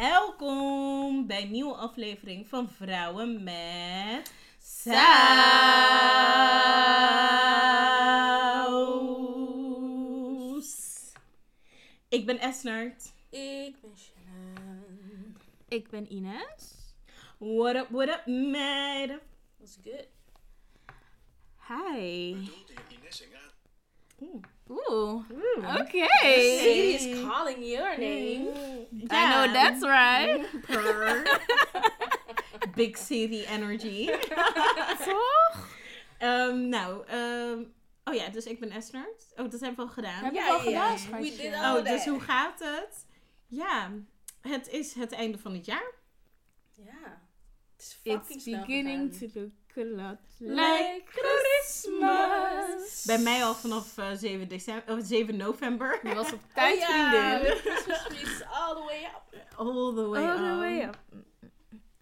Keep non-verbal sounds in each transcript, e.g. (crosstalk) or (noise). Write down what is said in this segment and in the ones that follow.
Welkom bij een nieuwe aflevering van Vrouwen met Saus. Ik ben Esnert. Ik ben Shannon. Ik ben Ines. What up, what up, meiden? What's good? Hi. bedoelde je Ines en aan. Oeh. Oeh, Oeh. oké. City is calling your name. I know that's right. Big city energy. (laughs) Toch? Ehm, nou, ehm, oh ja, dus ik ben Esnert. Oh, dat hebben we al gedaan. Hebben we al gedaan, We schatje? did all Oh, dus hoe gaat het? Ja, het is het einde van het jaar. Ja. Het is fucking It's snel beginning to look Like Christmas. Bij mij al vanaf eh, 7, december, oh, 7 november. Je was op (laughs) Oh tijd, ja, vriendin. the (laughs) Christmas tree is all the way up. All the way All the up. way up.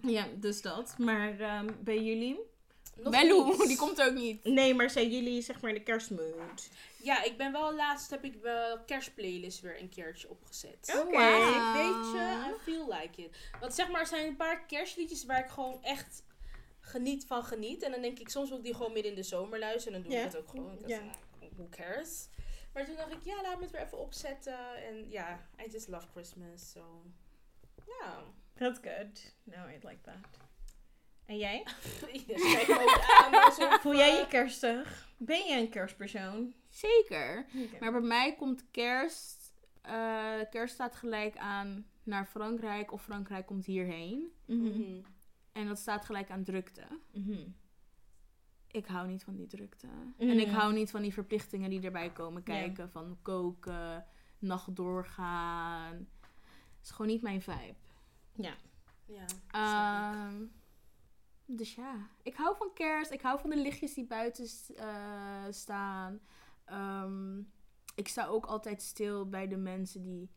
Ja, dus dat. Maar ehm, bij jullie? Nog Bello, niets. die komt ook niet. Nee, maar zijn jullie zeg maar in de kerstmood? Ja, ik ben wel laatst heb ik wel kerstplaylist weer een keertje opgezet. Oké. Dus ik weet je, I feel like it. Want zeg maar, er zijn een paar kerstliedjes waar ik gewoon echt geniet van geniet. En dan denk ik, soms wil ik die gewoon midden in de zomer luisteren. En dan doe ik het ook gewoon. like, Who cares? Maar toen dacht ik, ja, laat me het weer even opzetten. En ja, I just love Christmas. So, ja. That's good. No, I like that. En jij? (laughs) Voel jij je kerstig? Ben je een kerstpersoon? Zeker. Maar bij mij komt kerst... eh, kerst staat gelijk aan naar Frankrijk of Frankrijk komt hierheen. Mhm. mhm. En dat staat gelijk aan drukte. Mhm. Ik hou niet van die drukte. Mm. En ik hou niet van die verplichtingen die erbij komen kijken. Van koken, nacht doorgaan. Het is gewoon niet mijn vibe. Ja. Ja. Ehm, dus ja, ik hou van kerst. Ik hou van de lichtjes die buiten eh, staan. Ehm, ik sta ook altijd stil bij de mensen die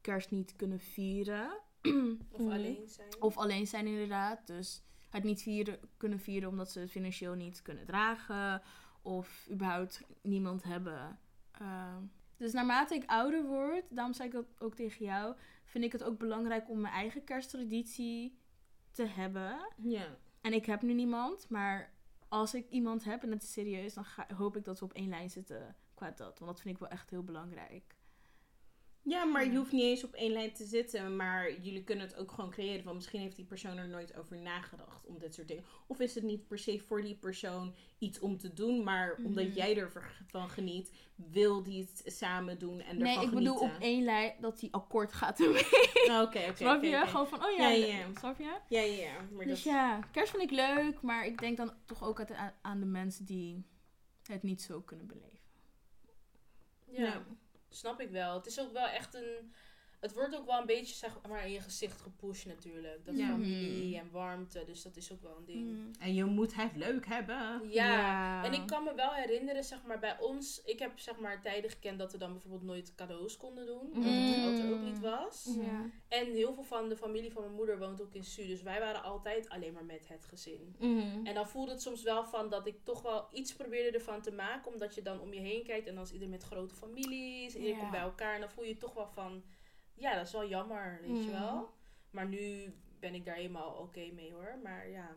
kerst niet kunnen vieren. (clears throat) Of alleen zijn. Of alleen zijn inderdaad. Dus het niet vieren, kunnen vieren omdat ze het financieel niet kunnen dragen. Of überhaupt niemand hebben. Ehm, dus naarmate ik ouder word, daarom zei ik dat ook tegen jou, vind ik het ook belangrijk om mijn eigen kersttraditie te hebben. Ja. En ik heb nu niemand, maar als ik iemand heb en het is serieus, dan ga, hoop ik dat we op één lijn zitten qua dat. Want dat vind ik wel echt heel belangrijk. Ja, maar je hoeft niet eens op één lijn te zitten. Maar jullie kunnen het ook gewoon creëren. Want misschien heeft die persoon er nooit over nagedacht. Om dit soort dingen. Of is het niet per se voor die persoon iets om te doen. Maar omdat Mhm. jij ervan geniet. Wil die het samen doen en Nee, ik bedoel genieten. op één lijn dat die akkoord gaat (laughs) ermee. Oké, oké. Snap je? Gewoon van, oh ja, Ja, ja, ja. snap je? Ja, ja, ja. Maar Dus dat... ja, kerst vind ik leuk, maar ik denk dan toch ook aan- de mensen die het niet zo kunnen beleven. Ja. Ja. Snap ik wel. Het is ook wel echt een. Het wordt ook wel een beetje zeg maar in je gezicht gepusht natuurlijk. Dat Ja. familie en warmte. Dus dat is ook wel een ding. En je moet het leuk hebben. Ja. En ik kan me wel herinneren, zeg maar, bij ons. Ik heb zeg maar tijden gekend dat we dan bijvoorbeeld nooit cadeaus konden doen. Omdat het Mm. er ook niet was. Ja. En heel veel van de familie van mijn moeder woont ook in Su. Dus wij waren altijd alleen maar met het gezin. Mhm. En dan voelde het soms wel van dat ik toch wel iets probeerde ervan te maken. Omdat je dan om je heen kijkt en dan is iedereen met grote families. En iedereen Ja. komt bij elkaar. En dan voel je toch wel van, ja, dat is wel jammer, weet je Mm. wel. Maar nu ben ik daar helemaal oké mee hoor. Maar ja,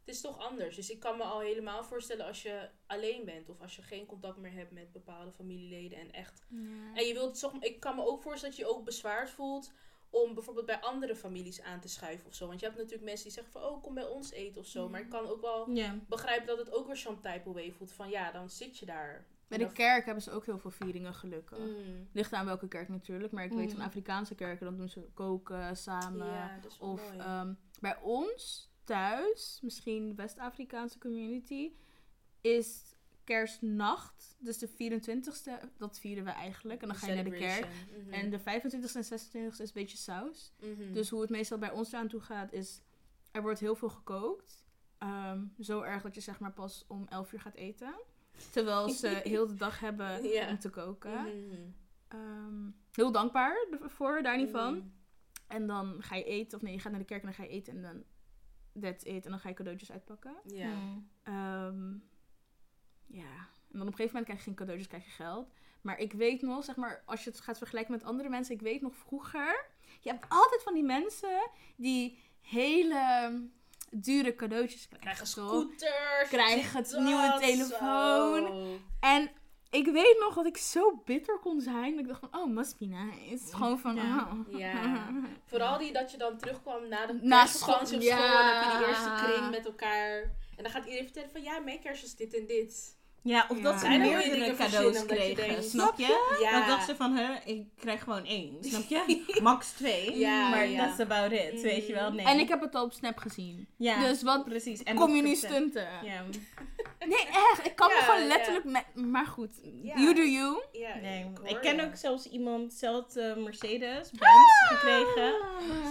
het is toch anders. Dus ik kan me al helemaal voorstellen als je alleen bent. Of als je geen contact meer hebt met bepaalde familieleden. En echt en je wilt toch, ik kan me ook voorstellen dat je je ook bezwaard voelt om bijvoorbeeld bij andere families aan te schuiven of zo. Want je hebt natuurlijk mensen die zeggen van, oh, kom bij ons eten of zo. Maar ik kan ook wel Ja. begrijpen dat het ook weer zo'n type way voelt van, ja, dan zit je daar. Bij de kerk hebben ze ook heel veel vieringen gelukkig. Mm. Ligt aan welke kerk natuurlijk, maar ik weet Mm. van Afrikaanse kerken, dan doen ze koken samen. Ja, dat is wel Of ehm, bij ons thuis, misschien de West-Afrikaanse community, is kerstnacht, dus de 24ste, dat vieren we eigenlijk. En dan ga je naar de kerk. Mhm. En de 25ste en 26ste is een beetje saus. Mhm. Dus hoe het meestal bij ons aan toe gaat, is er wordt heel veel gekookt. Ehm, zo erg dat je zeg maar pas om 11 uur gaat eten. Terwijl (laughs) ze heel de dag hebben Ja. om te koken. Mhm. Ehm, heel dankbaar ervoor, daar niet van. Mhm. En dan ga je eten, of nee, je gaat naar de kerk en dan ga je eten en dan that's it. En dan ga je cadeautjes uitpakken. Ja. Mm. Ehm, ja, en dan op een gegeven moment krijg je geen cadeautjes, krijg je geld. Maar ik weet nog, zeg maar, als je het gaat vergelijken met andere mensen, ik weet nog vroeger Je hebt altijd van die mensen die hele dure cadeautjes krijgen. Krijgen scooters. Krijgen een nieuwe telefoon. zo. En ik weet nog dat ik zo bitter kon zijn. Dat ik dacht van, oh, must be nice. Gewoon van, Ja. oh. Ja. (laughs) Vooral die dat je dan terugkwam na de Na op school. En dan heb je die eerste kring met elkaar. En dan gaat iedereen vertellen van ja, mijn kerst is dit en dit. Ja, of Ja. dat ze er meerdere cadeaus kregen, snap je? Ja. Dat dacht ze van, hè, ik krijg gewoon één, (laughs) snap je? Max twee, Ja, maar ja. that's about it, weet je wel? Nee. En ik heb het al op Snap gezien. ja, Dus wat precies. En kom je nu stunten? Ja, (laughs) Nee, echt. Ik kan me gewoon ja. letterlijk... Met, maar goed, Ja. you do you. Ja, nee. Ik ken ook zelfs iemand, zelfde Mercedes, Benz, gekregen.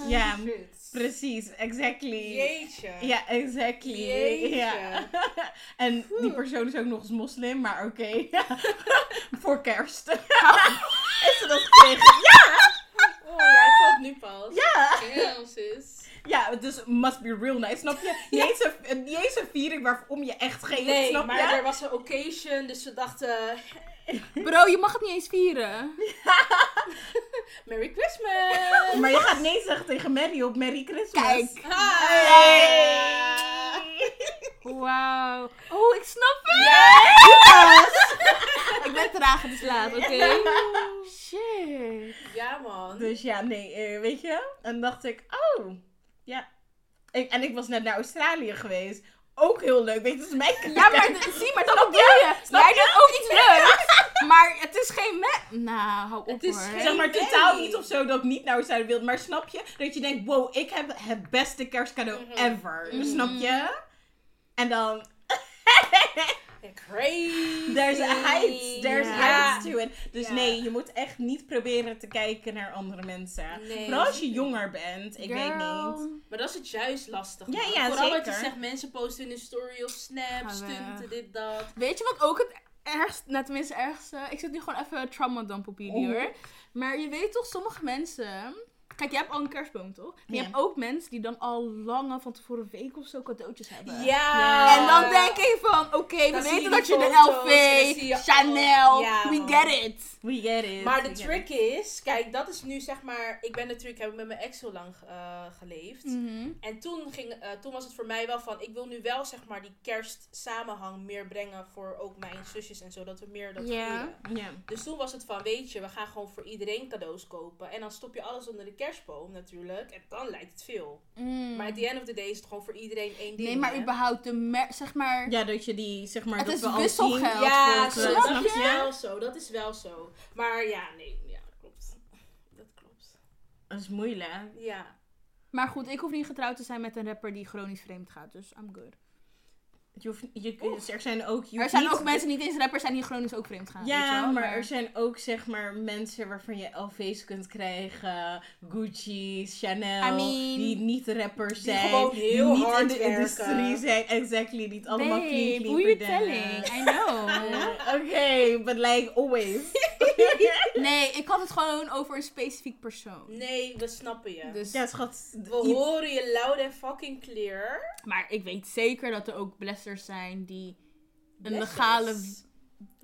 Ja, Shit. precies, exactly. Jeetje. Ja, exactly. Jeetje. Ja. (laughs) en die persoon is ook nog eens moslim, maar oké. (laughs) Voor kerst. (laughs) Is ze dat gekregen? Oh, jij valt nu pas. Ja! Damn, sis. (laughs) Ja, dus must be real nice, snap je? Niet eens een, niet eens een viering waarom je echt geeft, Nee, snap maar je? er was een occasion, dus we dachten, Bro, je mag het niet eens vieren. Merry Christmas! Maar je gaat nee zeggen tegen Mary op Merry Christmas. Kijk. Hey. Wauw. Oh, ik snap het. (laughs) ik ben traag, het is laat, oké? Shit. Ja, man. Dus ja, nee, eh, weet je? En dacht ik, oh, ja. Ik, en ik was net naar Australië geweest. Ook heel leuk, weet je, dat is mijn Ja, maar (laughs) zie, maar dat bedoel je. Jij doet ook iets leuks. (laughs) Maar het is geen me... Nou, hou op Het is hoor. Zeg maar Nee. totaal niet of zo dat ik niet naar Australië wilde. Maar snap je? Dat je denkt, wow, ik heb het beste kerstcadeau Mhm. ever. Mhm. Snap je? En dan, (laughs) Crazy. there's a heights, there's heights to it. Dus nee, je moet echt niet proberen te kijken naar andere mensen. Nee. Vooral als je jonger bent, ik weet niet. Maar dat is het juist lastig. Ja, ja, Vooral wat je zeker. zegt, mensen posten in een story of snap, stunten, dit, dat. Weet je wat ook het ergste, nou tenminste ergste, ik zit nu gewoon even trauma dump op jullie Oeh. hoor. Maar je weet toch, sommige mensen, kijk jij hebt al een kerstboom toch? Maar je hebt ook mensen die dan al lange van tevoren een week of zo cadeautjes hebben. Ja. En dan denk ik van, oké, we Dan zie je weten die dat je de foto's LV, en dan zie je Chanel, Ja, we man. get it. We get it. Maar de trick is, kijk, dat is nu zeg maar, ik ben natuurlijk, heb ik met mijn ex heel lang eh, geleefd. Mhm. En toen, ging, eh, toen was het voor mij wel van, ik wil nu wel zeg maar die kerstsamenhang meer brengen voor ook mijn zusjes en zo, dat we meer dat Ja. vieren. Ja. Dus toen was het van, weet je, we gaan gewoon voor iedereen cadeaus kopen. En dan stop je alles onder de kerstboom natuurlijk. En dan lijkt het veel. Mm. Maar at the end of the day is het gewoon voor iedereen één ding. Nee, maar hè? überhaupt de mer- zeg maar, ja, dat je die, zeg maar, Het dat is we al wisselgeld. zien. Ja, dat is wel zo. Dat is wel zo. Maar ja, nee, ja, dat klopt. Dat klopt. Dat is moeilijk. Ja. maar goed, ik hoef niet getrouwd te zijn met een rapper die chronisch vreemd gaat, dus I'm good. Je hoeft, je, dus er zijn ook... Er zijn niet- ook mensen, niet eens rappers, zijn die chronisch ook vreemd gaan. weet je Ja, wel, maar er zijn ook zeg maar mensen waarvan je LV's kunt krijgen. Gucci, Chanel. I mean, die niet rappers die zijn. gewoon heel die niet hard in de werken. industrie zijn. Exactly. Niet allemaal Babe, clean, clean who you telling? (laughs) I know. (laughs) Oké, but like always. (laughs) (laughs) nee, ik had het gewoon over een specifiek persoon. Nee, we snappen je. Dus, ja, schat. We horen je loud en fucking clear. Maar ik weet zeker dat er ook blessers zijn die een Blessers. legale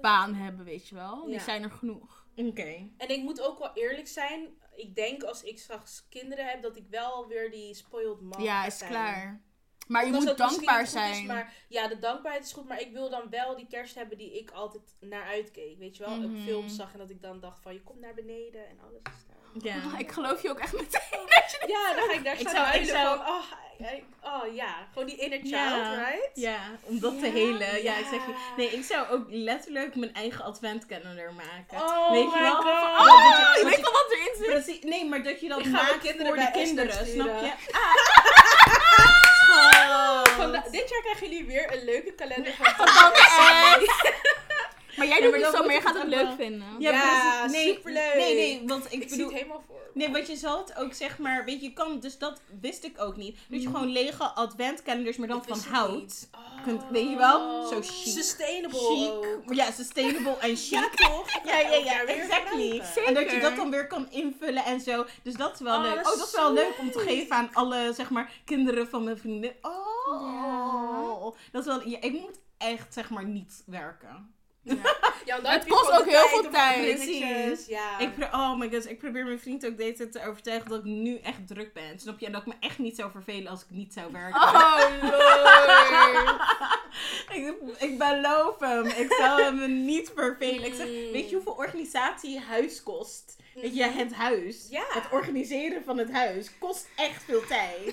baan hebben, weet je wel. Die Ja. zijn er genoeg. Oké. En ik moet ook wel eerlijk zijn. Ik denk als ik straks kinderen heb, dat ik wel weer die spoiled mom ja, ga is zijn. klaar. Maar je moet dat dankbaar zijn. Is, maar ja, de dankbaarheid is goed. Maar ik wil dan wel die kerst hebben die ik altijd naar uitkeek. Weet je wel? Op films zag en dat ik dan dacht van je komt naar beneden en alles is daar. Ja. Oh, ik geloof je ook echt meteen. (laughs) Ja, dan ga ik daar staan zou- ik huilen zou- van, oh, oh ja, gewoon die inner child, Ja. right? Ja, om dat te Ja, helen. Ja, ik zeg je. Nee, ik zou ook letterlijk mijn eigen adventkalender maken. Oh Weet je my wel? Oh, dat je- je weet je- wel wat erin zit. Precies, nee, maar dat je dat Ik maakt kinderen voor de bij kinderen, snap je? Ah, (laughs) Vanda- dit jaar krijgen jullie weer een leuke kalender van (laughs) Tante Tante Maar jij Ja, doet maar niet dan zo, maar je gaat het het ook leuk wel- vinden. Ja, nee, superleuk. Nee, nee, want ik Ik zie bedoel... het helemaal voor. Nee, want je zal het ook zeg maar, weet je, je kan, dus dat wist ik ook niet. Dat je Mhm. gewoon lege adventkalenders, maar dan Dat van hout. Oh. kunt- weet je wel? Zo chic. Sustainable Chic. Ja, sustainable en chic. (laughs) Ja, toch? (laughs) Ja, ja, ja, exactly. En dat je dat dan weer kan invullen en zo. Dus dat is wel Oh, leuk. dat Oh, is dat is wel leuk om te geven aan alle, zeg maar, kinderen van mijn vriendin. Oh, Ja. dat is wel, ja, ik moet echt, zeg maar, niet werken. Ja. (laughs) Ja, Het kost ook heel veel tijd. Ja. Ik, oh my god, ik probeer mijn vriend ook deze te overtuigen dat ik nu echt druk ben. Snap je? En dat ik me echt niet zou vervelen als ik niet zou werken. Oh, lord. (laughs) ik, ik beloof hem. Ik zou me niet vervelen. Ik zeg, Mm. weet je hoeveel organisatie huis kost? Weet je, het huis. Ja. Het organiseren van het huis kost echt veel tijd.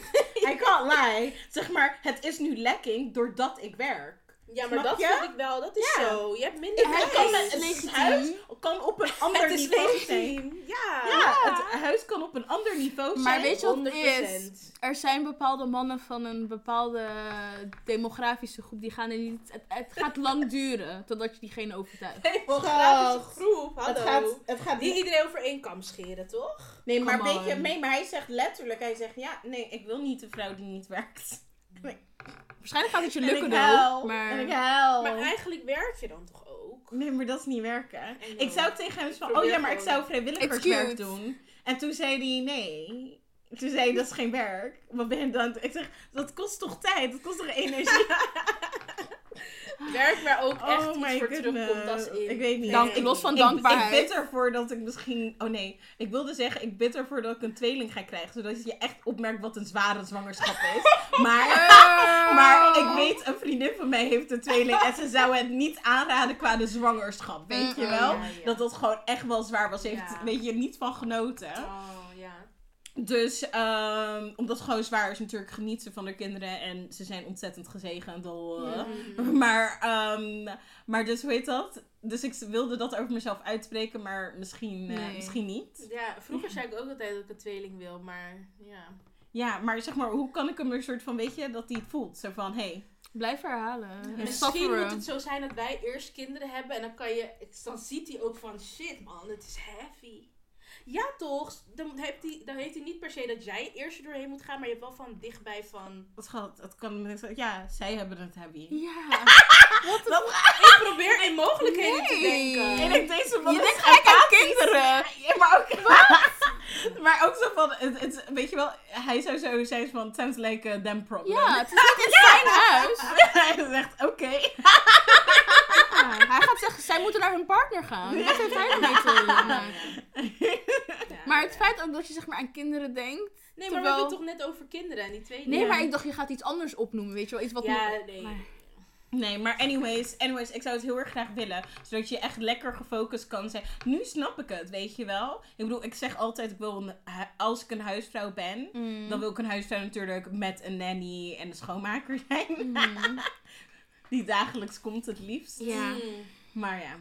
I can't lie. Zeg maar, het is nu lekking doordat ik werk. Ja, maar Snap dat je? vind ik wel. Dat is Ja. zo. Je hebt minder Ik Het kan met het huis kan op een (laughs) ander Het is niveau zijn. Ja. Ja, het huis kan op een ander niveau zijn. Maar weet je wat het 100%. is? Er zijn bepaalde mannen van een bepaalde demografische groep die gaan er niet. Het, het gaat (laughs) lang duren totdat je diegene overtuigt. Demografische groep. Hallo. het gaat, het gaat Niet iedereen over één kam scheren, toch? Nee, maar, Come weet je, on. nee, maar hij zegt letterlijk, hij zegt, ja, nee, ik wil niet een vrouw die niet werkt. Waarschijnlijk gaat het je En lukken dan. Maar en ik huil. Maar eigenlijk werk je dan toch ook? Nee, maar dat is niet werken. Ik zou tegen hem van, oh ja, maar ik zou vrijwilligerswerk doen. En toen zei hij, nee. Toen zei hij, dat is geen werk. Wat ben je dan? Ik zeg, dat kost toch tijd? Dat kost toch (laughs) energie? Werk waar ook echt oh iets my voor goodness. terugkomt als in. Ik weet niet. Dank- Ik- los van ik- dankbaarheid. Ik bid ervoor dat ik misschien... Oh nee, ik wilde zeggen, ik bid ervoor dat ik een tweeling ga krijgen. Zodat je echt opmerkt wat een zware zwangerschap is. (laughs) Maar... Maar ik weet, een vriendin van mij heeft een tweeling en ze zou het niet aanraden qua de zwangerschap. Weet je Mm-mm. wel? Ja, ja. Dat dat gewoon echt wel zwaar was. Ze heeft, Ja. weet je, niet van genoten. Oh. Dus, ehm, omdat het gewoon zwaar is natuurlijk, geniet ze van haar kinderen. En ze zijn ontzettend gezegend. al, eh. Mhm. Maar, ehm, maar dus, hoe heet dat? Dus ik wilde dat over mezelf uitspreken, maar misschien, eh, misschien niet. Ja, vroeger zei ik ook altijd dat ik een tweeling wil, maar ja. Ja, maar zeg maar, hoe kan ik hem er soort van, weet je, dat hij het voelt? Zo van, hé, hey, Blijf herhalen. En Misschien sufferen. moet het zo zijn dat wij eerst kinderen hebben en dan kan je, dan ziet hij ook van shit man, het is heavy. Ja toch, dan heeft, hij, dan heeft hij niet per se dat jij eerst er doorheen moet gaan, maar je hebt wel van dichtbij van... wat gaat, het kan ja, zij hebben het heavy. Ja. (laughs) Ik probeer in mogelijkheden te denken. En ik denk zo van, Je denkt gelijk aan kinderen. Ja, maar ook, (laughs) maar ook zo van, het, het, weet je wel, hij zou zo zijn van, sounds like a problem. Ja, het is niet in zijn huis. (laughs) hij zegt, oké. Ja, hij gaat zeggen, zij moeten naar hun partner gaan. Wat heeft hij ermee te maken? Ja, Maar het feit ook dat je zeg maar aan kinderen denkt. Nee, maar we terwijl- hebben het toch net over kinderen en die tweeling. Nee, maar ik dacht je gaat iets anders opnoemen, weet je wel. Iets wat Ja, nog- nee. Maar- Nee, maar anyways, anyways, ik zou het heel erg graag willen. Zodat je echt lekker gefocust kan zijn. Nu snap ik het, weet je wel. Ik bedoel, ik zeg altijd, ik wil een, als ik een huisvrouw ben, Mm. dan wil ik een huisvrouw natuurlijk met een nanny en een schoonmaker zijn. Mhm. (laughs) Die dagelijks komt het liefst. Ja. Mm. Maar ja,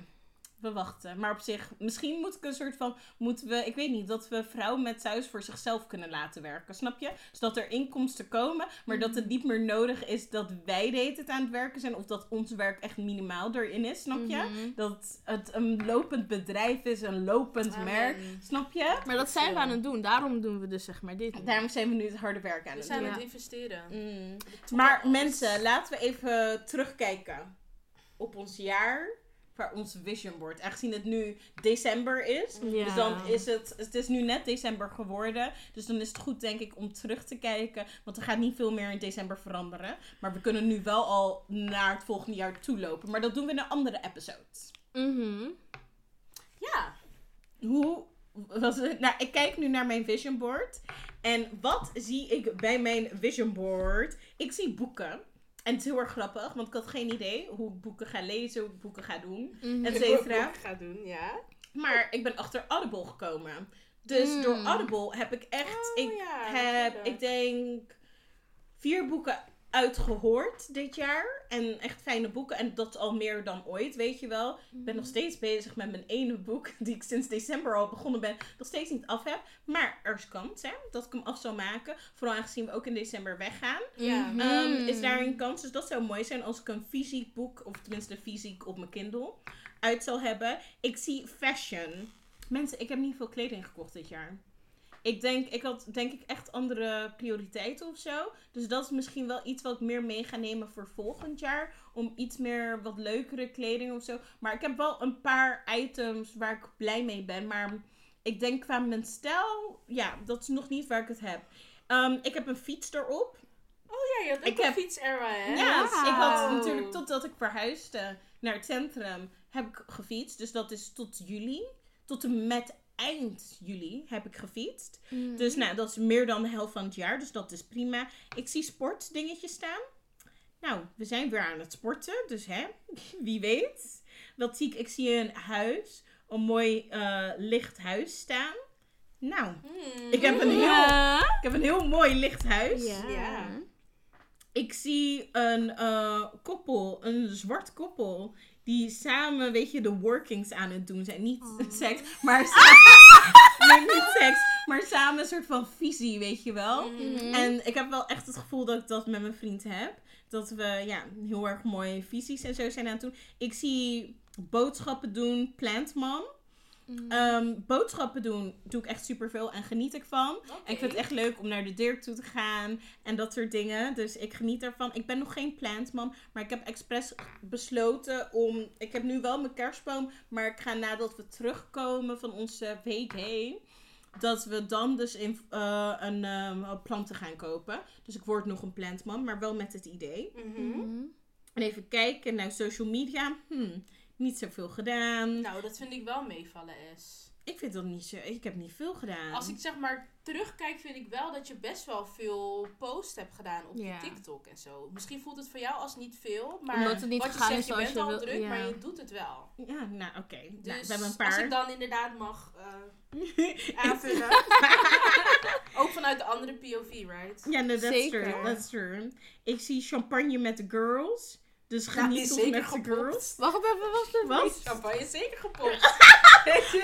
we wachten. Maar op zich, misschien moet ik een soort van, moeten we, ik weet niet, dat we vrouwen met thuis voor zichzelf kunnen laten werken. Snap je? Zodat er inkomsten komen, maar dat het niet meer nodig is dat wij de hele tijd aan het werken zijn. Of dat ons werk echt minimaal erin is, snap je? Mhm. Dat het een lopend bedrijf is, een lopend Amen. merk. Snap je? Maar dat zijn we aan het doen. Daarom doen we dus zeg maar dit. Daarom zijn we nu het harde werk aan We het zijn doen. aan Ja. het investeren. Mm. Maar mensen, laten we even terugkijken op ons jaar. Voor ons vision board. Aangezien het nu december is. Ja. Dus dan is het, het is nu net december geworden. Dus dan is het goed denk ik om terug te kijken. Want er gaat niet veel meer in december veranderen. Maar we kunnen nu wel al naar het volgende jaar toe lopen. Maar dat doen we in een andere episode. Mhm. Ja. Hoe was het? Nou, ik kijk nu naar mijn vision board. En wat zie ik bij mijn vision board? Ik zie boeken. En het is heel erg grappig, want ik had geen idee hoe ik boeken ga lezen, hoe ik boeken ga doen. Mhm. Et Ik cetera. ook ga doen, ja. Maar ik ben achter Audible gekomen. Dus Mm. door Audible heb ik echt, Oh, ik ja, heb, ik denk, vier boeken uitgehoord dit jaar. En echt fijne boeken. En dat al meer dan ooit, weet je wel. Ik ben nog steeds bezig met mijn ene boek, (laughs) die ik sinds december al begonnen ben, nog steeds niet af heb. Maar er is kans, hè, dat ik hem af zal maken. Vooral aangezien we ook in december weggaan. Ja. Mhm. Ehm, is daar een kans. Dus dat zou mooi zijn als ik een fysiek boek, of tenminste fysiek op mijn Kindle, uit zal hebben. Ik zie fashion. Mensen, ik heb niet veel kleding gekocht dit jaar. Ik denk, ik had denk ik echt andere prioriteiten of zo. Dus dat is misschien wel iets wat ik meer mee ga nemen voor volgend jaar. Om iets meer wat leukere kleding of zo. Maar ik heb wel een paar items waar ik blij mee ben. Maar ik denk qua mijn stijl, ja, dat is nog niet waar ik het heb. Ehm, ik heb een fiets erop. Oh ja, je had ook Ik een heb- fiets-era, hè? Ja, dus ik had natuurlijk totdat ik verhuisde naar het centrum, heb ik gefietst. Dus dat is tot juli. Tot en met eind juli heb ik gefietst. Mhm. Dus nou, dat is meer dan de helft van het jaar. Dus dat is prima. Ik zie sportdingetjes staan. Nou, we zijn weer aan het sporten. Dus hè, (laughs) wie weet. Wat zie ik? Ik zie een huis. Een mooi eh, licht huis staan. Nou, Hmm. ik heb een heel, Ja. ik heb een heel mooi licht huis. Ja. Ja. Ik zie een eh, koppel, een zwart koppel. Die samen, weet je, de workings aan het doen zijn. Niet Oh. (laughs) seks, maar samen. nee, niet seks. Maar samen een soort van visie, weet je wel. Mhm. En ik heb wel echt het gevoel dat ik dat met mijn vriend heb. Dat we ja, heel erg mooie visies en zo zijn aan het doen. Ik zie boodschappen doen, plantman. Mhm. Ehm, boodschappen doen doe ik echt superveel en geniet ik van. En ik vind het echt leuk om naar de dirk toe te gaan en dat soort dingen. Dus ik geniet ervan. Ik ben nog geen plantman, maar ik heb expres besloten om... Ik heb nu wel mijn kerstboom, maar ik ga nadat we terugkomen van onze week heen... Dat we dan dus in, eh, een ehm, planten gaan kopen. Dus ik word nog een plantman, maar wel met het idee. Mhm. Mhm. En even kijken naar social media. Hmm, niet zoveel gedaan. Nou, dat vind ik wel meevallen, S. Ik vind dat niet zo... Ik heb niet veel gedaan. Als ik zeg maar terugkijk, vind ik wel dat je best wel veel post hebt gedaan op Ja. je TikTok en zo. Misschien voelt het voor jou als niet veel, maar Omdat het niet wat je zegt, is je zoals bent je al wil- druk, ja. maar je doet het wel. Ja, nou oké. Nou, Dus we hebben een als paar. ik dan inderdaad mag eh, (laughs) aanvullen. (laughs) Ook vanuit de andere POV, right? Ja, no, that's Zeker. true. That's true. Ik zie champagne met de girls. Dus geniet zeker met de gepopt. girls. Wacht even, wacht even. Wat? Champagne is zeker gepopt. (laughs)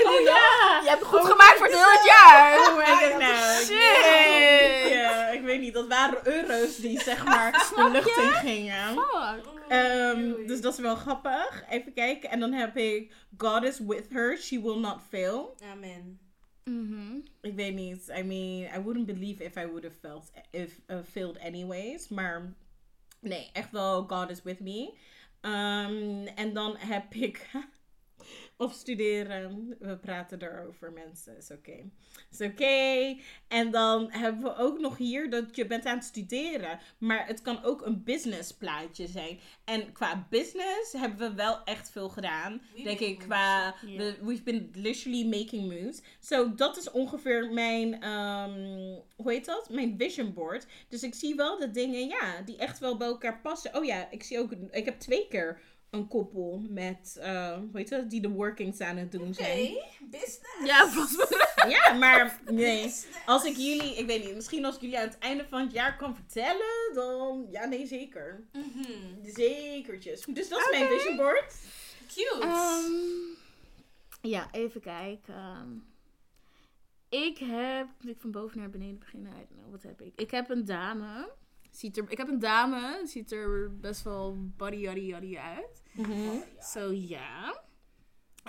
Oh ja! Je hebt het goed gemaakt voor het hele jaar. Oh my Ja, god, dat nou. shit. Ja, ik weet niet. Dat waren euro's die zeg (laughs) maar de lucht in gingen. Fuck. Ehm, dus dat is wel grappig. Even kijken. En dan heb ik God is with her. She will not fail. Amen. Mhm. Ik weet niet. I mean, I wouldn't believe if I would have felt if uh, failed anyways. Maar nee, echt wel God is with me. Ehm, en dan heb ik of studeren. We praten erover, mensen. Is oké. Is oké. En dan hebben we ook nog hier dat je bent aan het studeren. Maar het kan ook een business plaatje zijn. En qua business hebben we wel echt veel gedaan. We denk ik, qua... we- we've been literally making moves. So, dat is ongeveer mijn... ehm, hoe heet dat? Mijn vision board. Dus ik zie wel de dingen, ja, die echt wel bij elkaar passen. Oh ja, ik zie ook... Ik heb twee keer een koppel met... eh, hoe heet dat? Die de workings aan het doen zijn. business. Ja, volgens mij. (laughs) Ja, maar nee. Business. Als ik jullie, ik weet niet, misschien als ik jullie aan het einde van het jaar kan vertellen, dan ja, nee, zeker. Mhm. Zekertjes. Dus dat is mijn vision board. Cute. Ehm, ja, even kijken. Ik heb. Moet ik van boven naar beneden beginnen? I don't know, wat heb ik? Ik heb een dame. Ziet er, ik heb een dame. Ziet er best wel body yaddy yaddy uit. So ja.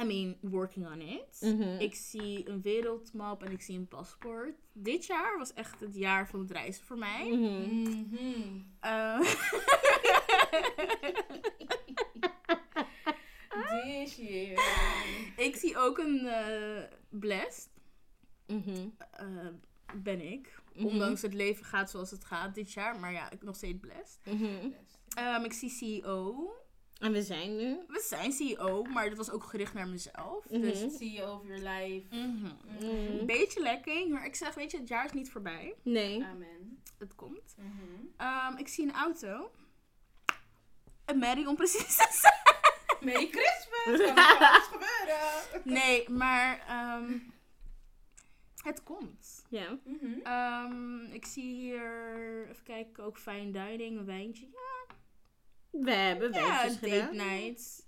I mean, working on it. Mhm. Ik zie een wereldmap en ik zie een paspoort. Dit jaar was echt het jaar van het reizen voor mij. Mhm. Mhm. Eh, This year. ik zie ook een eh blessed. Mhm. eh, ben ik. Ondanks het leven gaat zoals het gaat dit jaar. Maar ja, ik nog steeds blessed. Ehm, ik zie CEO. En we zijn nu. We zijn CEO, maar dat was ook gericht naar mezelf. Mhm. Dus CEO of your life. een beetje lekker. Maar ik zeg, weet je, het jaar is niet voorbij. Nee. Amen. Het komt. Ehm, ik zie een auto. Een Mary om precies te zijn. Merry (laughs) Christmas! (laughs) Kan alles gebeuren? (laughs) Nee, maar ehm, het komt. Ja. Ehm, ik zie hier, even kijken, ook fine dining, een wijntje. Ja, We hebben ja date gedaan. night.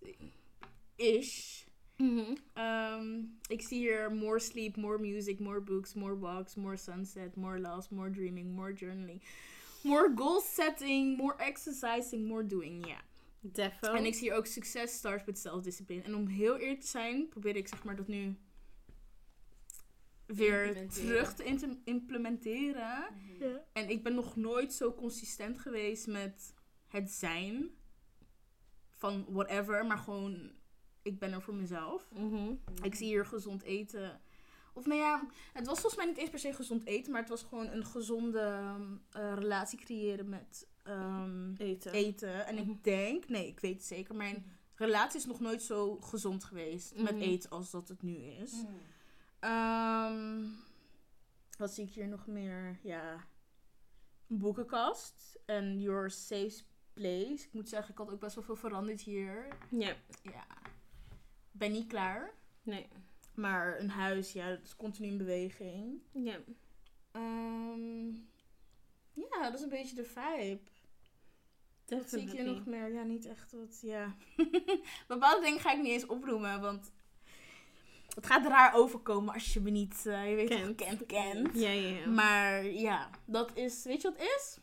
Ish. Mhm. Ehm, ik zie hier more sleep, more music, more books, more walks, more sunset, more loves, more dreaming, more journaling. More goal setting, more exercising, more doing, ja. Defo. En ik zie hier ook succes starts met zelfdiscipline. En om heel eerlijk te zijn, probeer ik zeg maar dat nu weer terug te implementeren. En ik ben nog nooit zo consistent geweest met het zijn van whatever, maar gewoon ik ben er voor mezelf. Mhm. Ik zie hier gezond eten. Of nou ja, het was volgens mij niet eens per se gezond eten, maar het was gewoon een gezonde ehm, eh, relatie creëren met ehm, Eten. eten. En Mhm. ik denk, nee, ik weet het zeker, mijn relatie is nog nooit zo gezond geweest met Mhm. eten als dat het nu is. Ehm, wat zie ik hier nog meer? Ja, een boekenkast en your safe place. Ik moet zeggen, ik had ook best wel veel veranderd hier. Ja. Ja, ben niet klaar. Nee. Maar een huis, ja, dat is continu in beweging. Ja. Ehm, ja, dat is een beetje de vibe. Wat zie ik hier nog meer? Ja, niet echt wat, ja. (laughs) Bepaalde dingen ga ik niet eens opnoemen, want het gaat raar overkomen als je me niet, eh, je weet Kent. toch, kent, kent. Ja, ja, ja. Maar ja, dat is, weet je wat het is?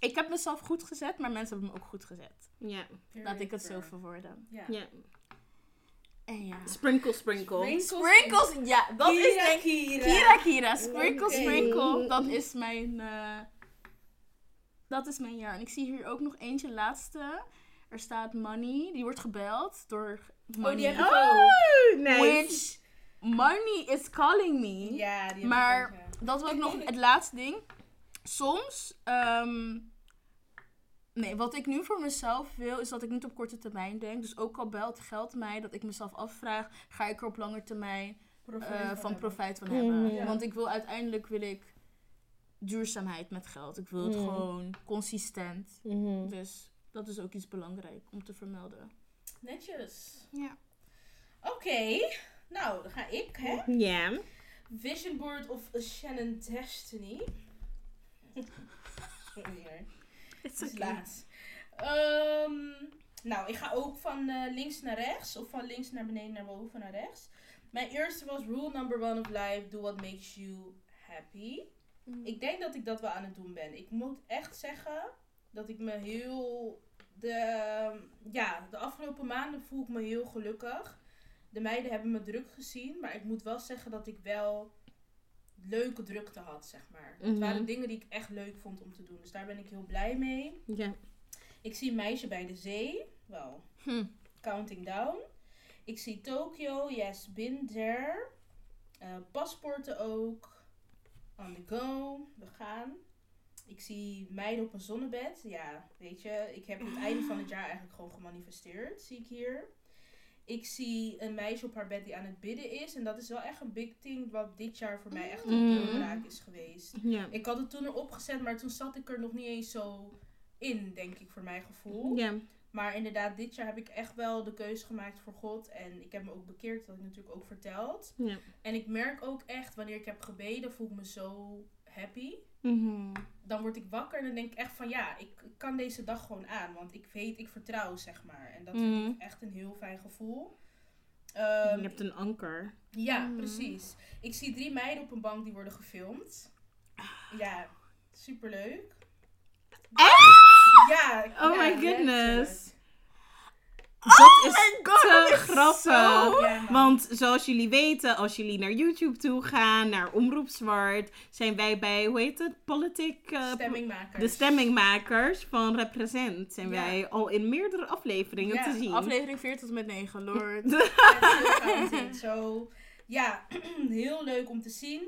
Ik heb mezelf goed gezet, maar mensen hebben me ook goed gezet. ja. Laat ik het zo verwoorden. Ja. Ja. En ja. Sprinkle, sprinkle. Sprinkles, ja, dat is Kira, denk Kira. Kira Kira, Sprinkle. Sprinkle. Dat is mijn, eh, dat is mijn jaar. En ik zie hier ook nog eentje, laatste. Er staat Money, die wordt gebeld door Money. Oh, die heb ik ook. Oh, nice. Which, Money is calling me. Ja, die heb Maar- ik ook, ja. Dat was nog het laatste ding. Soms, ehm, nee, wat ik nu voor mezelf wil, is dat ik niet op korte termijn denk. Dus ook al belt geld mij, dat ik mezelf afvraag, ga ik er op lange termijn Profijt eh, van hebben. profijt van hebben. Ja. Want ik wil uiteindelijk wil ik duurzaamheid met geld. Ik wil het Mhm. gewoon consistent. Mhm. Dus dat is ook iets belangrijk om te vermelden. Netjes. Ja. Oké. Nou, dan ga ik, hè. Ja. Vision Board of Shannon Destiny. (laughs) Sorry hoor. (laughs) Het is laat. Ehm, nou, ik ga ook van eh, links naar rechts. Of van links naar beneden naar boven naar rechts. Mijn eerste was Rule number one of life. Do what makes you happy. Ik denk dat ik dat wel aan het doen ben. Ik moet echt zeggen dat ik me heel... De, ja, de afgelopen maanden voel ik me heel gelukkig. De meiden hebben me druk gezien. Maar ik moet wel zeggen dat ik wel leuke drukte had, zeg maar. Het Mhm. waren dingen die ik echt leuk vond om te doen. Dus daar ben ik heel blij mee. Ja. Ik zie meisje bij de zee. Wel, Hm. counting down. Ik zie Tokyo. Yes, been there. Eh, paspoorten ook. On the go. We gaan. Ik zie meiden op een zonnebed. Ja, weet je. Ik heb het einde van het jaar eigenlijk gewoon gemanifesteerd. Zie ik hier. Ik zie een meisje op haar bed die aan het bidden is. En dat is wel echt een big thing. Wat dit jaar voor mij echt een Mm. doorbraak is geweest. Ja. Ik had het toen erop gezet, maar toen zat ik er nog niet eens zo in, denk ik, voor mijn gevoel. Ja. Maar inderdaad, dit jaar heb ik echt wel de keuze gemaakt voor God. En ik heb me ook bekeerd, dat ik natuurlijk ook verteld. Ja. En ik merk ook echt, wanneer ik heb gebeden, voel ik me zo happy. Mhm. Dan word ik wakker en dan denk ik echt van ja, ik kan deze dag gewoon aan. Want ik weet, ik vertrouw, zeg maar. En dat vind Mhm. ik echt een heel fijn gevoel. Ehm, Je hebt een anker. ja, Mhm. precies. Ik zie drie meiden op een bank die worden gefilmd. Ja, superleuk. Ja. Oh ja, my letterlijk. Dat is my God, te dat is grappig. zo-. Want zoals jullie weten, als jullie naar YouTube toe gaan, naar Omroep Zwart, zijn wij bij, hoe heet het, politiek... eh, Stemmingmakers. de stemmingmakers van Represent zijn Ja. wij al in meerdere afleveringen Ja, te zien. Aflevering 4 tot met 9, Lord. (laughs) Is. Zo, ja, (clears throat) heel leuk om te zien.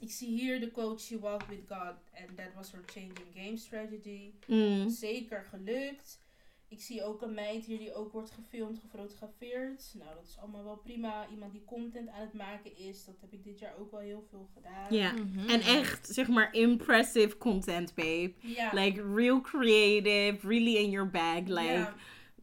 Ik zie hier de coach She Walked With God and that was her changing game strategy. Mm. Zeker gelukt. Ik zie ook een meid hier die ook wordt gefilmd, gefotografeerd. Nou, dat is allemaal wel prima. Iemand die content aan het maken is. Dat heb ik dit jaar ook wel heel veel gedaan. Ja. Mhm. En echt, zeg maar, impressive content, babe. Ja. Like, real creative, really in your bag. Like, ja.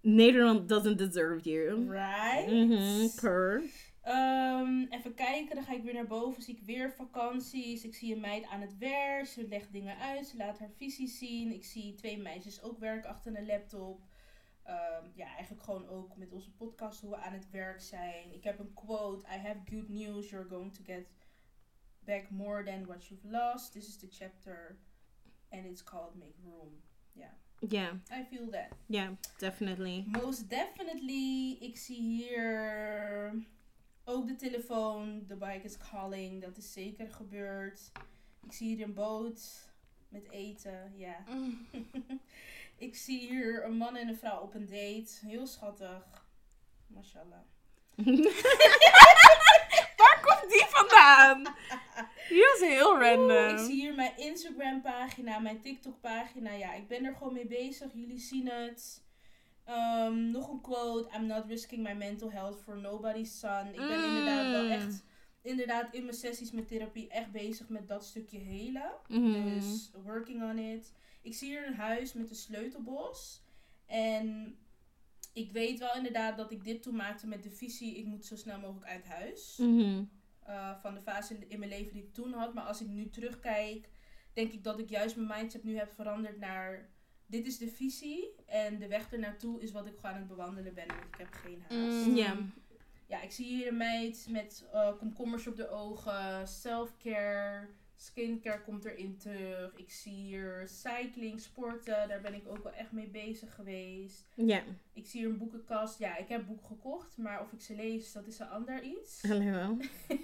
Nederland doesn't deserve you. Right. Mhm, per. Ehm, even kijken, dan ga ik weer naar boven. Zie ik weer vakanties. Ik zie een meid aan het werk. Ze legt dingen uit. Ze laat haar visie zien. Ik zie twee meisjes ook werken achter een laptop. Ehm, ja, eigenlijk gewoon ook met onze podcast hoe we aan het werk zijn. Ik heb een quote. I have good news. You're going to get back more than what you've lost. This is the chapter. And it's called Make Room. Yeah, I feel that. yeah, definitely. Most definitely. Ik zie hier ook de telefoon. The bike is calling. Dat is zeker gebeurd. Ik zie hier een boot met eten. Ja. Mm. (laughs) ik zie hier een man en een vrouw op een date. Heel schattig. Mashallah. (laughs) Waar komt die vandaan? Die was heel random. Ik zie hier mijn Instagram pagina, mijn TikTok pagina. Ja, ik ben er gewoon mee bezig. Jullie zien het. Ehm, nog een quote. I'm not risking my mental health for nobody's son. Ik ben inderdaad wel Mm. echt... Inderdaad, in mijn sessies met therapie echt bezig met dat stukje helen. Mhm. Dus working on it. Ik zie hier een huis met een sleutelbos. En ik weet wel inderdaad dat ik dit toen maakte met de visie... Ik moet zo snel mogelijk uit huis. Mhm. eh, van de fase in, in mijn leven die ik toen had. Maar als ik nu terugkijk, denk ik dat ik juist mijn mindset nu heb veranderd naar... Dit is de visie en de weg ernaartoe is wat ik gewoon aan het bewandelen ben. Want ik heb geen haast. Mm. Ja. Ja, ik zie hier een meid met eh, komkommers op de ogen, self-care, skincare komt erin terug. Ik zie hier cycling, sporten, daar ben ik ook wel echt mee bezig geweest. Ja. Ik zie hier een boekenkast. Ja, ik heb boeken gekocht, maar of ik ze lees, dat is een ander iets. (laughs) Hallo. (laughs)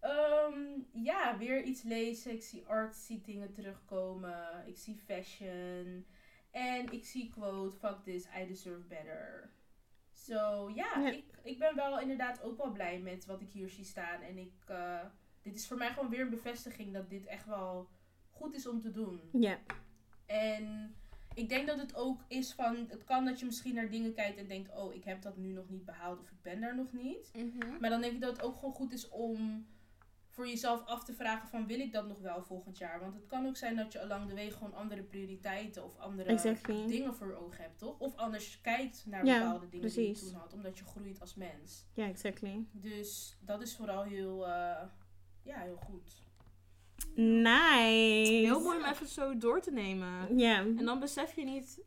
Ehm, ja, weer iets lezen. Ik zie artsy dingen terugkomen. Ik zie fashion. En ik zie quote, fuck this, I deserve better. Zo, ja, Ja. Ik, ik ben wel inderdaad ook wel blij met wat ik hier zie staan. En ik, eh, dit is voor mij gewoon weer een bevestiging dat dit echt wel goed is om te doen. Ja. En ik denk dat het ook is van, het kan dat je misschien naar dingen kijkt en denkt, oh, ik heb dat nu nog niet behaald of ik ben daar nog niet. Mhm. Maar dan denk ik dat het ook gewoon goed is om voor jezelf af te vragen van wil ik dat nog wel volgend jaar? Want het kan ook zijn dat je along de weg gewoon andere prioriteiten of andere Exactly. dingen voor ogen hebt, toch? Of anders kijkt naar Ja, bepaalde dingen die je toen had, omdat je groeit als mens. Ja, exactly. Dus dat is vooral heel, eh, ja, heel goed. Nice. Heel mooi om even zo door te nemen. Ja. En dan besef je niet...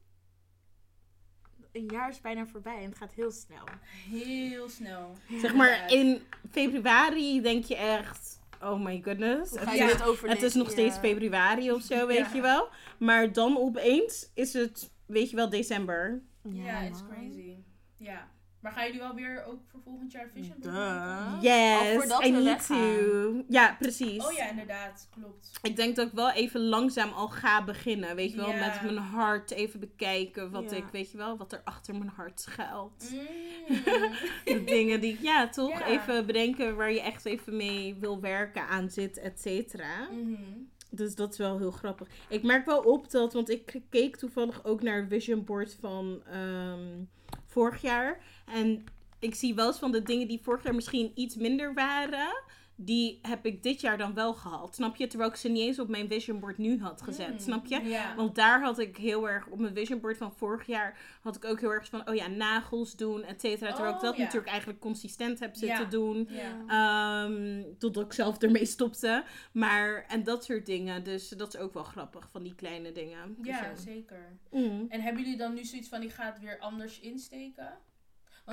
Een jaar is bijna voorbij en het gaat heel snel. Heel snel. Zeg maar, in februari denk je echt... Oh my goodness. Het Ja, dit? Het is nog steeds Ja. februari of zo, weet Ja. je wel. Maar dan opeens is het, weet je wel, december. Ja, it's crazy. Ja. Maar gaan jullie wel weer ook voor volgend jaar Vision Board Duh. Yes, voordat I need to. Ja, precies. Oh ja, inderdaad. Klopt. Ik denk dat ik wel even langzaam al ga beginnen. Weet je wel, met mijn hart even bekijken wat Ja. ik, weet je wel, wat er achter mijn hart schuilt. Mm. (laughs) De dingen die, ja, toch Ja. even bedenken waar je echt even mee wil werken aan zit, et cetera. Mhm. Dus dat is wel heel grappig. Ik merk wel op dat, want ik keek toevallig ook naar het vision board van ehm, vorig jaar. En ik zie wel eens van de dingen die vorig jaar misschien iets minder waren, die heb ik dit jaar dan wel gehad. Snap je? Terwijl ik ze niet eens op mijn vision board nu had gezet. Mm. Snap je? Want daar had ik heel erg, op mijn vision board van vorig jaar, had ik ook heel erg van, oh ja, nagels doen, et cetera. Terwijl ik Oh, dat natuurlijk eigenlijk consistent heb zitten Ja. doen. ja. Ehm, totdat ik zelf ermee stopte. Maar, en dat soort dingen. Dus dat is ook wel grappig, van die kleine dingen. ja, Dus, zeker. mm. En hebben jullie dan nu zoiets van, ik ga het weer anders insteken?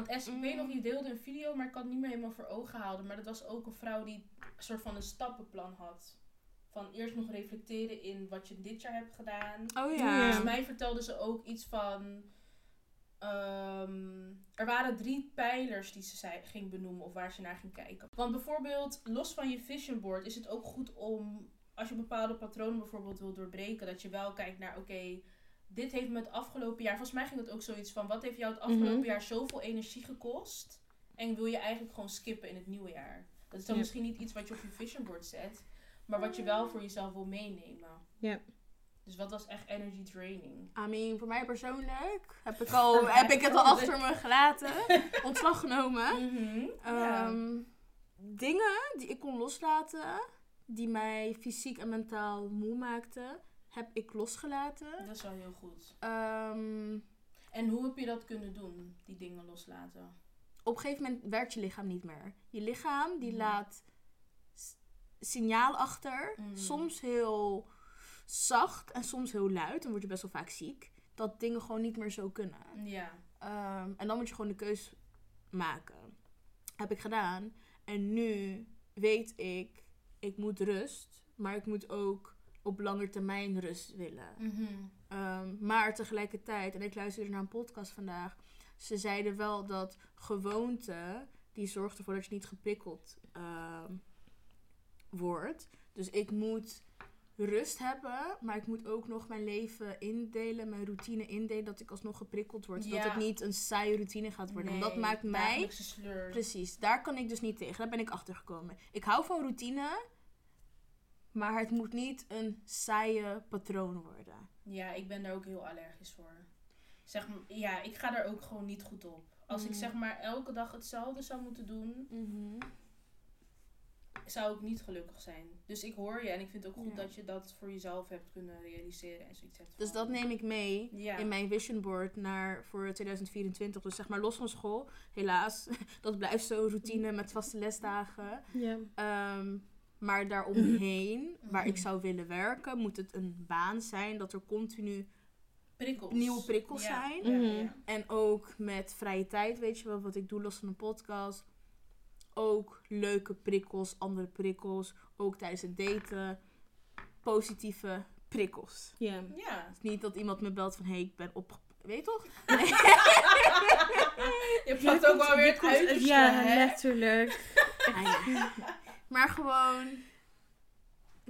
Want ik weet nog, je deelde een video, maar ik kan het niet meer helemaal voor ogen houden. Maar dat was ook een vrouw die een soort van een stappenplan had. Van eerst nog reflecteren in wat je dit jaar hebt gedaan. Oh Ja. ja. Volgens mij vertelde ze ook iets van. ehm, er waren drie pijlers die ze zei, ging benoemen of waar ze naar ging kijken. Want bijvoorbeeld, los van je vision board, is het ook goed om, als je bepaalde patronen bijvoorbeeld wil doorbreken, dat je wel kijkt naar: oké, dit heeft me het afgelopen jaar. Volgens mij ging het ook zoiets van: wat heeft jou het afgelopen Mhm. jaar zoveel energie gekost? En wil je eigenlijk gewoon skippen in het nieuwe jaar? Dat is dan misschien niet iets wat je op je vision board zet, maar wat je wel voor jezelf wil meenemen. Ja. Dus wat was echt energy draining? I mean, voor mij persoonlijk heb ik, al, (laughs) heb ik het al achter me gelaten. Ontslag genomen. Mhm. ja. Ehm, dingen die ik kon loslaten, die mij fysiek en mentaal moe maakten, heb ik losgelaten. Dat is wel heel goed. Ehm, En hoe heb je dat kunnen doen, die dingen loslaten? op een gegeven moment werkt je lichaam niet meer. Je lichaam die Mhm. laat signaal achter. Mhm. Soms heel zacht en soms heel luid. Dan word je best wel vaak ziek. Dat dingen gewoon niet meer zo kunnen. Ja. Ehm, en dan moet je gewoon de keus maken. Heb ik gedaan. En nu weet ik, ik moet rust. Maar ik moet ook op lange termijn rust willen. Mhm. Ehm, maar tegelijkertijd, en ik luisterde naar een podcast vandaag. Ze zeiden wel dat gewoonte, die zorgt ervoor dat je niet geprikkeld ehm, wordt. Dus ik moet rust hebben, maar ik moet ook nog mijn leven indelen, mijn routine indelen, dat ik alsnog geprikkeld word. Ja. het niet een saaie routine gaat worden. Want dat Nee, maakt mij sleur. Precies, daar kan ik dus niet tegen. Daar ben ik achter gekomen. Ik hou van routine, maar het moet niet een saaie patroon worden. Ja, ik ben daar ook heel allergisch voor. zeg maar, ja, ik ga daar ook gewoon niet goed op. Als ik Mm. zeg maar elke dag hetzelfde zou moeten doen, Mhm. zou ik niet gelukkig zijn. Dus ik hoor je en ik vind het ook goed Ja. dat je dat voor jezelf hebt kunnen realiseren en zoiets hebt. Dus dat neem ik mee ja. in mijn vision board naar voor 2024. Dus zeg maar los van school, helaas. (laughs) Dat blijft zo routine met vaste lesdagen. Ja. Ehm, maar daaromheen, waar ik zou willen werken, moet het een baan zijn dat er continu prikkels. nieuwe prikkels Ja. zijn. Ja, Mhm. ja. En ook met vrije tijd, weet je wel, wat ik doe los van een podcast. Ook leuke prikkels, andere prikkels. Ook tijdens het daten. Positieve prikkels. Ja. Ja. Dus niet dat iemand me belt van, hé, hey, ik ben op... Weet je toch? (laughs) Je pakt ook wel weer het uiterste, Ja, hè? letterlijk. (laughs) Maar gewoon,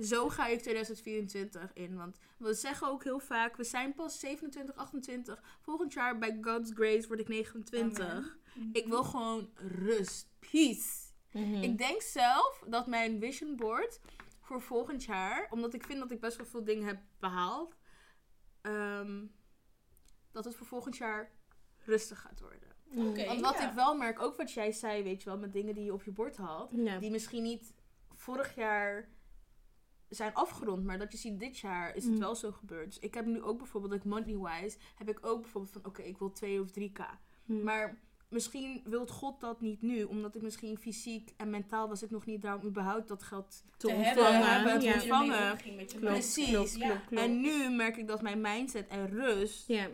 zo ga ik 2024 in. Want we zeggen ook heel vaak, we zijn pas 27, 28. Volgend jaar bij God's Grace word ik 29. Amen. Ik wil gewoon rust, peace. Mhm. Ik denk zelf dat mijn vision board voor volgend jaar, omdat ik vind dat ik best wel veel dingen heb behaald, ehm, dat het voor volgend jaar rustig gaat worden. Want wat ja. ik wel merk, ook wat jij zei, weet je wel, met dingen die je op je bord had, Ja. die misschien niet vorig jaar zijn afgerond, maar dat je ziet dit jaar is het Mm. wel zo gebeurd. Dus ik heb nu ook bijvoorbeeld, like money-wise, heb ik ook bijvoorbeeld van, oké, ik wil 2 of 3k. Mhm. Maar misschien wil God dat niet nu, omdat ik misschien fysiek en mentaal was ik nog niet daar om überhaupt dat geld te Te ontvangen. hebben, ja. te ontvangen. Precies. klopt, Ja. klopt, klopt. En nu merk ik dat mijn mindset en rust, Ja.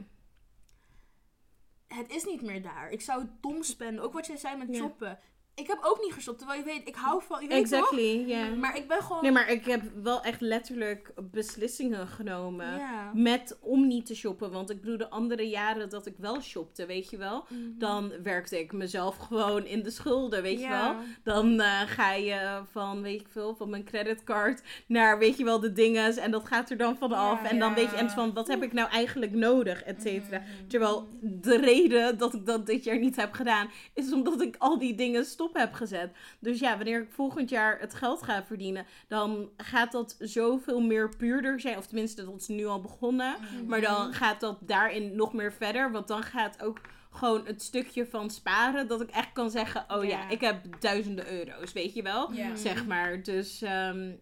Het is niet meer daar. Ik zou het dom spenden. Ook wat jij zei met Ja. shoppen. Ik heb ook niet geshopt, terwijl je weet, ik hou van, je weet Exactly, ja. toch? Maar ik ben gewoon... Nee, maar ik heb wel echt letterlijk beslissingen genomen. Met om niet te shoppen. Want ik bedoel, de andere jaren dat ik wel shopte, weet je wel. Mhm. Dan werkte ik mezelf gewoon in de schulden, weet je wel. Dan eh, ga je van, weet ik veel, van mijn creditcard naar, weet je wel, de dingen. En dat gaat er dan vanaf. En dan weet je, en van, wat heb ik nou eigenlijk nodig, et cetera. Mhm. Terwijl de reden dat ik dat dit jaar niet heb gedaan, is omdat ik al die dingen stop heb gezet. Dus ja, wanneer ik volgend jaar het geld ga verdienen, dan gaat dat zoveel meer puurder zijn. Of tenminste, dat is nu al begonnen. Mhm. Maar dan gaat dat daarin nog meer verder. Want dan gaat ook gewoon het stukje van sparen, dat ik echt kan zeggen, oh ja, Ja. ik heb duizenden euro's, weet je wel. Ja. Zeg maar. Dus ehm,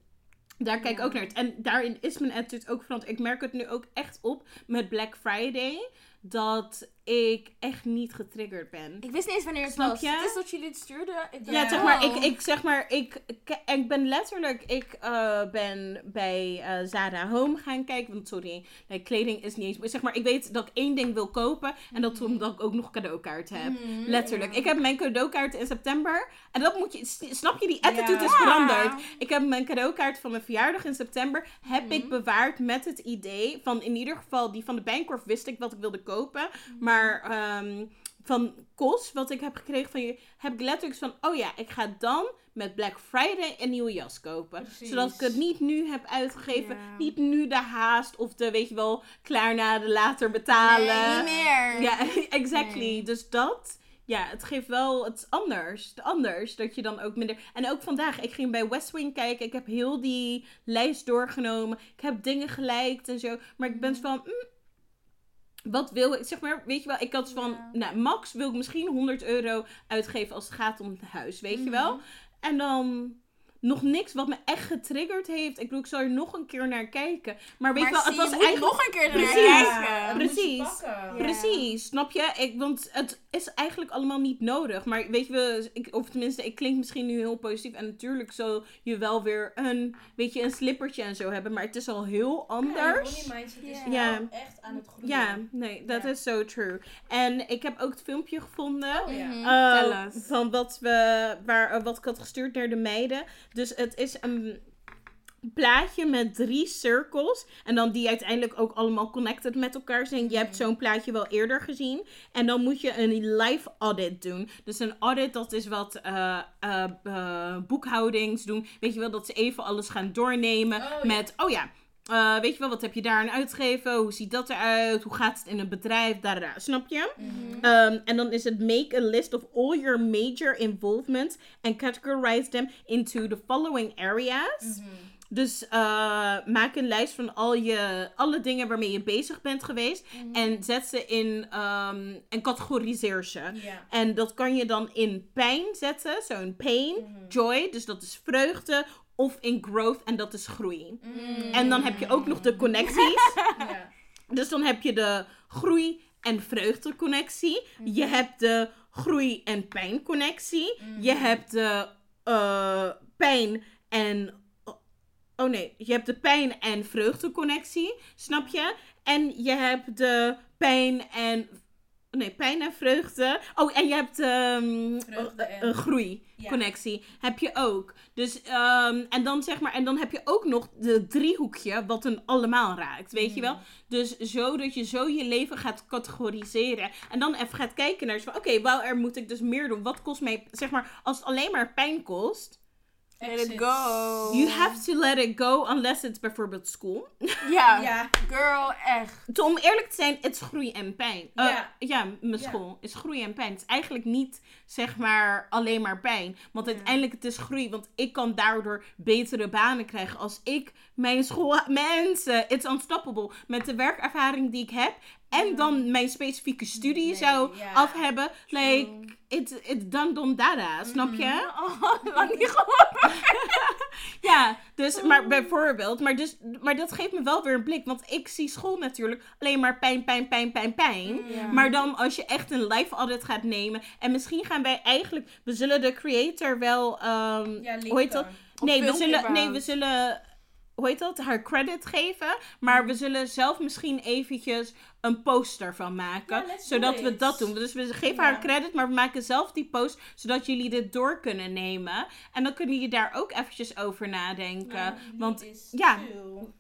daar kijk ik Ja. ook naar. En daarin is mijn attitude ook veranderd. Ik merk het nu ook echt op met Black Friday. Dat ik echt niet getriggerd ben. Ik wist niet eens wanneer het Snap was. je? Het is dat jullie het stuurden. Ik Ja, zeg maar, oh. ik, ik zeg maar, ik, ik, ik ben letterlijk, ik eh, ben bij eh Zara Home gaan kijken. Want sorry, nee, kleding is niet eens, maar zeg maar, ik weet dat ik één ding wil kopen. En dat omdat ik ook nog cadeaukaart heb. Mhm, Letterlijk. Ik heb mijn cadeaukaart in september. En dat moet je, snap je, die attitude is veranderd. Ik heb mijn cadeaukaart van mijn verjaardag in september, heb ik Mhm. bewaard met het idee van, in ieder geval, die van de Bankorf wist ik wat ik wilde kopen. Maar ehm, van Kos, wat ik heb gekregen van je, heb ik letterlijk van, oh ja, ik ga dan met Black Friday een nieuwe jas kopen. Precies. Zodat ik het niet nu heb uitgegeven, Ja. niet nu de haast of de, weet je wel, klaar na de later betalen. Nee, niet meer. Ja, (laughs) exactly. Nee. Dus dat, ja, het geeft wel, het anders. Het anders, dat je dan ook minder... En ook vandaag, ik ging bij West Wing kijken. Ik heb heel die lijst doorgenomen. Ik heb dingen geliked en zo. Maar ik ben van, mm, wat wil ik? Zeg maar, weet je wel, ik had van, Ja. nou, max wil ik misschien 100 euro uitgeven als het gaat om het huis, weet je Mhm. wel? En dan nog niks wat me echt getriggerd heeft. Ik bedoel, ik zal er nog een keer naar kijken. Maar weet je wel, zie, het was eigenlijk... nog een keer Precies. kijken. Precies. Ja. Precies, snap je? Ik, want het is eigenlijk allemaal niet nodig. Maar weet je, we, ik, of tenminste, ik klink misschien nu heel positief. En natuurlijk zal je wel weer een, weet je, een slippertje en zo hebben. Maar het is al heel anders. mindset is Ja. echt aan het groeien. Ja, nee, dat Ja. is so true. En ik heb ook het filmpje gevonden. Oh ja. Mhm. eh, van wat, we, waar, eh, wat ik had gestuurd naar de meiden. Dus het is een plaatje met drie cirkels. En dan die uiteindelijk ook allemaal connected met elkaar zijn. Je hebt zo'n plaatje wel eerder gezien. En dan moet je een live audit doen. Dus een audit, dat is wat eh, eh, eh, boekhoudings doen. Weet je wel, dat ze even alles gaan doornemen. Oh, ja. met, oh ja, eh, weet je wel, wat heb je daar aan uitgegeven? Hoe ziet dat eruit? Hoe gaat het in een bedrijf? Daar. Snap je? Mhm. Um, en dan is het make a list of all your major involvements and categorize them into the following areas. Mhm. Dus eh, maak een lijst van al je, alle dingen waarmee je bezig bent geweest. En zet ze in ehm, en categoriseer ze. En dat kan je dan in pijn zetten. Zo in pain, Mhm. joy, dus dat is vreugde. Of in growth, en dat is groei. Mm. En dan heb je ook nog de connecties. (laughs) Ja. Dus dan heb je de groei- en vreugdeconnectie. Je hebt de groei- en pijnconnectie. Je hebt de eh, pijn en... Oh nee, je hebt de pijn- en vreugdeconnectie. Snap je? En je hebt de pijn en... Nee, pijn en vreugde. Oh, en je hebt ehm, en- een groei Ja. connectie. Heb je ook. Dus, ehm, en dan zeg maar, en dan heb je ook nog de driehoekje wat een allemaal raakt. Weet je wel? Dus zo dat je zo je leven gaat categoriseren. En dan even gaat kijken naar, van, oké, wel, er moet ik dus meer doen. Wat kost mij, zeg maar, als het alleen maar pijn kost. Let it go. You have to let it go, unless it's bijvoorbeeld school. Ja, Ja. Girl, echt. Om eerlijk te zijn, het is groei en pijn. Eh, Ja. ja, mijn Ja. school is groei en pijn. Het is eigenlijk niet, zeg maar, alleen maar pijn. Want uiteindelijk het is groei. Want ik kan daardoor betere banen krijgen. Als ik mijn school... Mensen, it's unstoppable. Met de werkervaring die ik heb. En dan mijn specifieke studie Nee, zou ja. af hebben. Like, it's, it's done, done, dada. Snap je? (laughs) Oh, lang niet gehoord. (laughs) Ja, dus, maar bijvoorbeeld, maar, dus, maar dat geeft me wel weer een blik. Want ik zie school natuurlijk alleen maar pijn, pijn, pijn, pijn, pijn. Ja. Maar dan als je echt een live audit gaat nemen. En misschien gaan wij eigenlijk, we zullen de creator wel, Ja, hoe heet dat? Nee, we zullen, nee, we zullen, hoe heet dat? Haar credit geven. Maar we zullen zelf misschien eventjes een poster van maken. Ja, zodat we dat doen. Dus we geven Ja. haar credit, maar we maken zelf die post. Zodat jullie dit door kunnen nemen. En dan kunnen jullie daar ook eventjes over nadenken. Ja, want chill.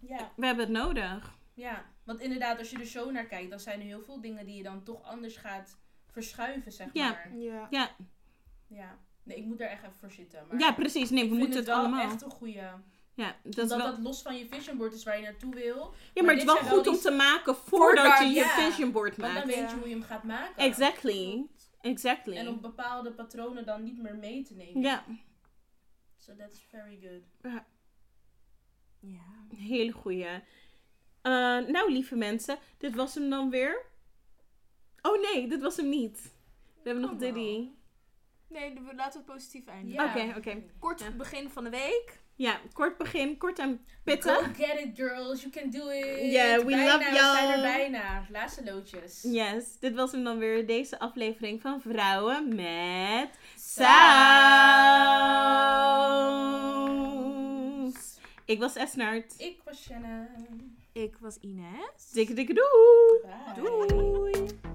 ja. we hebben het nodig. Ja, want inderdaad, als je er zo naar kijkt, dan zijn er heel veel dingen die je dan toch anders gaat verschuiven, zeg Ja. maar. Ja. Ja, Ja. Nee, ik moet er echt even voor zitten. Maar ja precies. Nee, we moeten het, wel allemaal. echt een goede. Ja, dat is Dat wel... dat los van je vision board is waar je naartoe wil. Ja, maar maar het is wel goed om te maken voordat Voordat, je je ja. vision board Want dan maakt. weet Ja. je hoe je hem gaat maken. Exactly. Exactly. En om bepaalde patronen dan niet meer mee te nemen. Ja, So that's very good. Ja. hele goeie. Eh, nou, lieve mensen, dit was hem dan weer. Oh nee, dit was hem niet. We hebben nog Diddy. Nee, we- laten we positief eindigen. Ja. Oké, oké. Kort Ja. begin van de week. Ja, kort begin, kort en Go pittig. get it, girls. You can do it. Yeah, we bijna, love We zijn er bijna. Laatste loodjes. Yes, dit was hem dan weer, deze aflevering van Vrouwen met Saus. Ik was Esnaert. Ik was Shannon. Ik was Ines. Dikke dikke doei! Bye. Doei.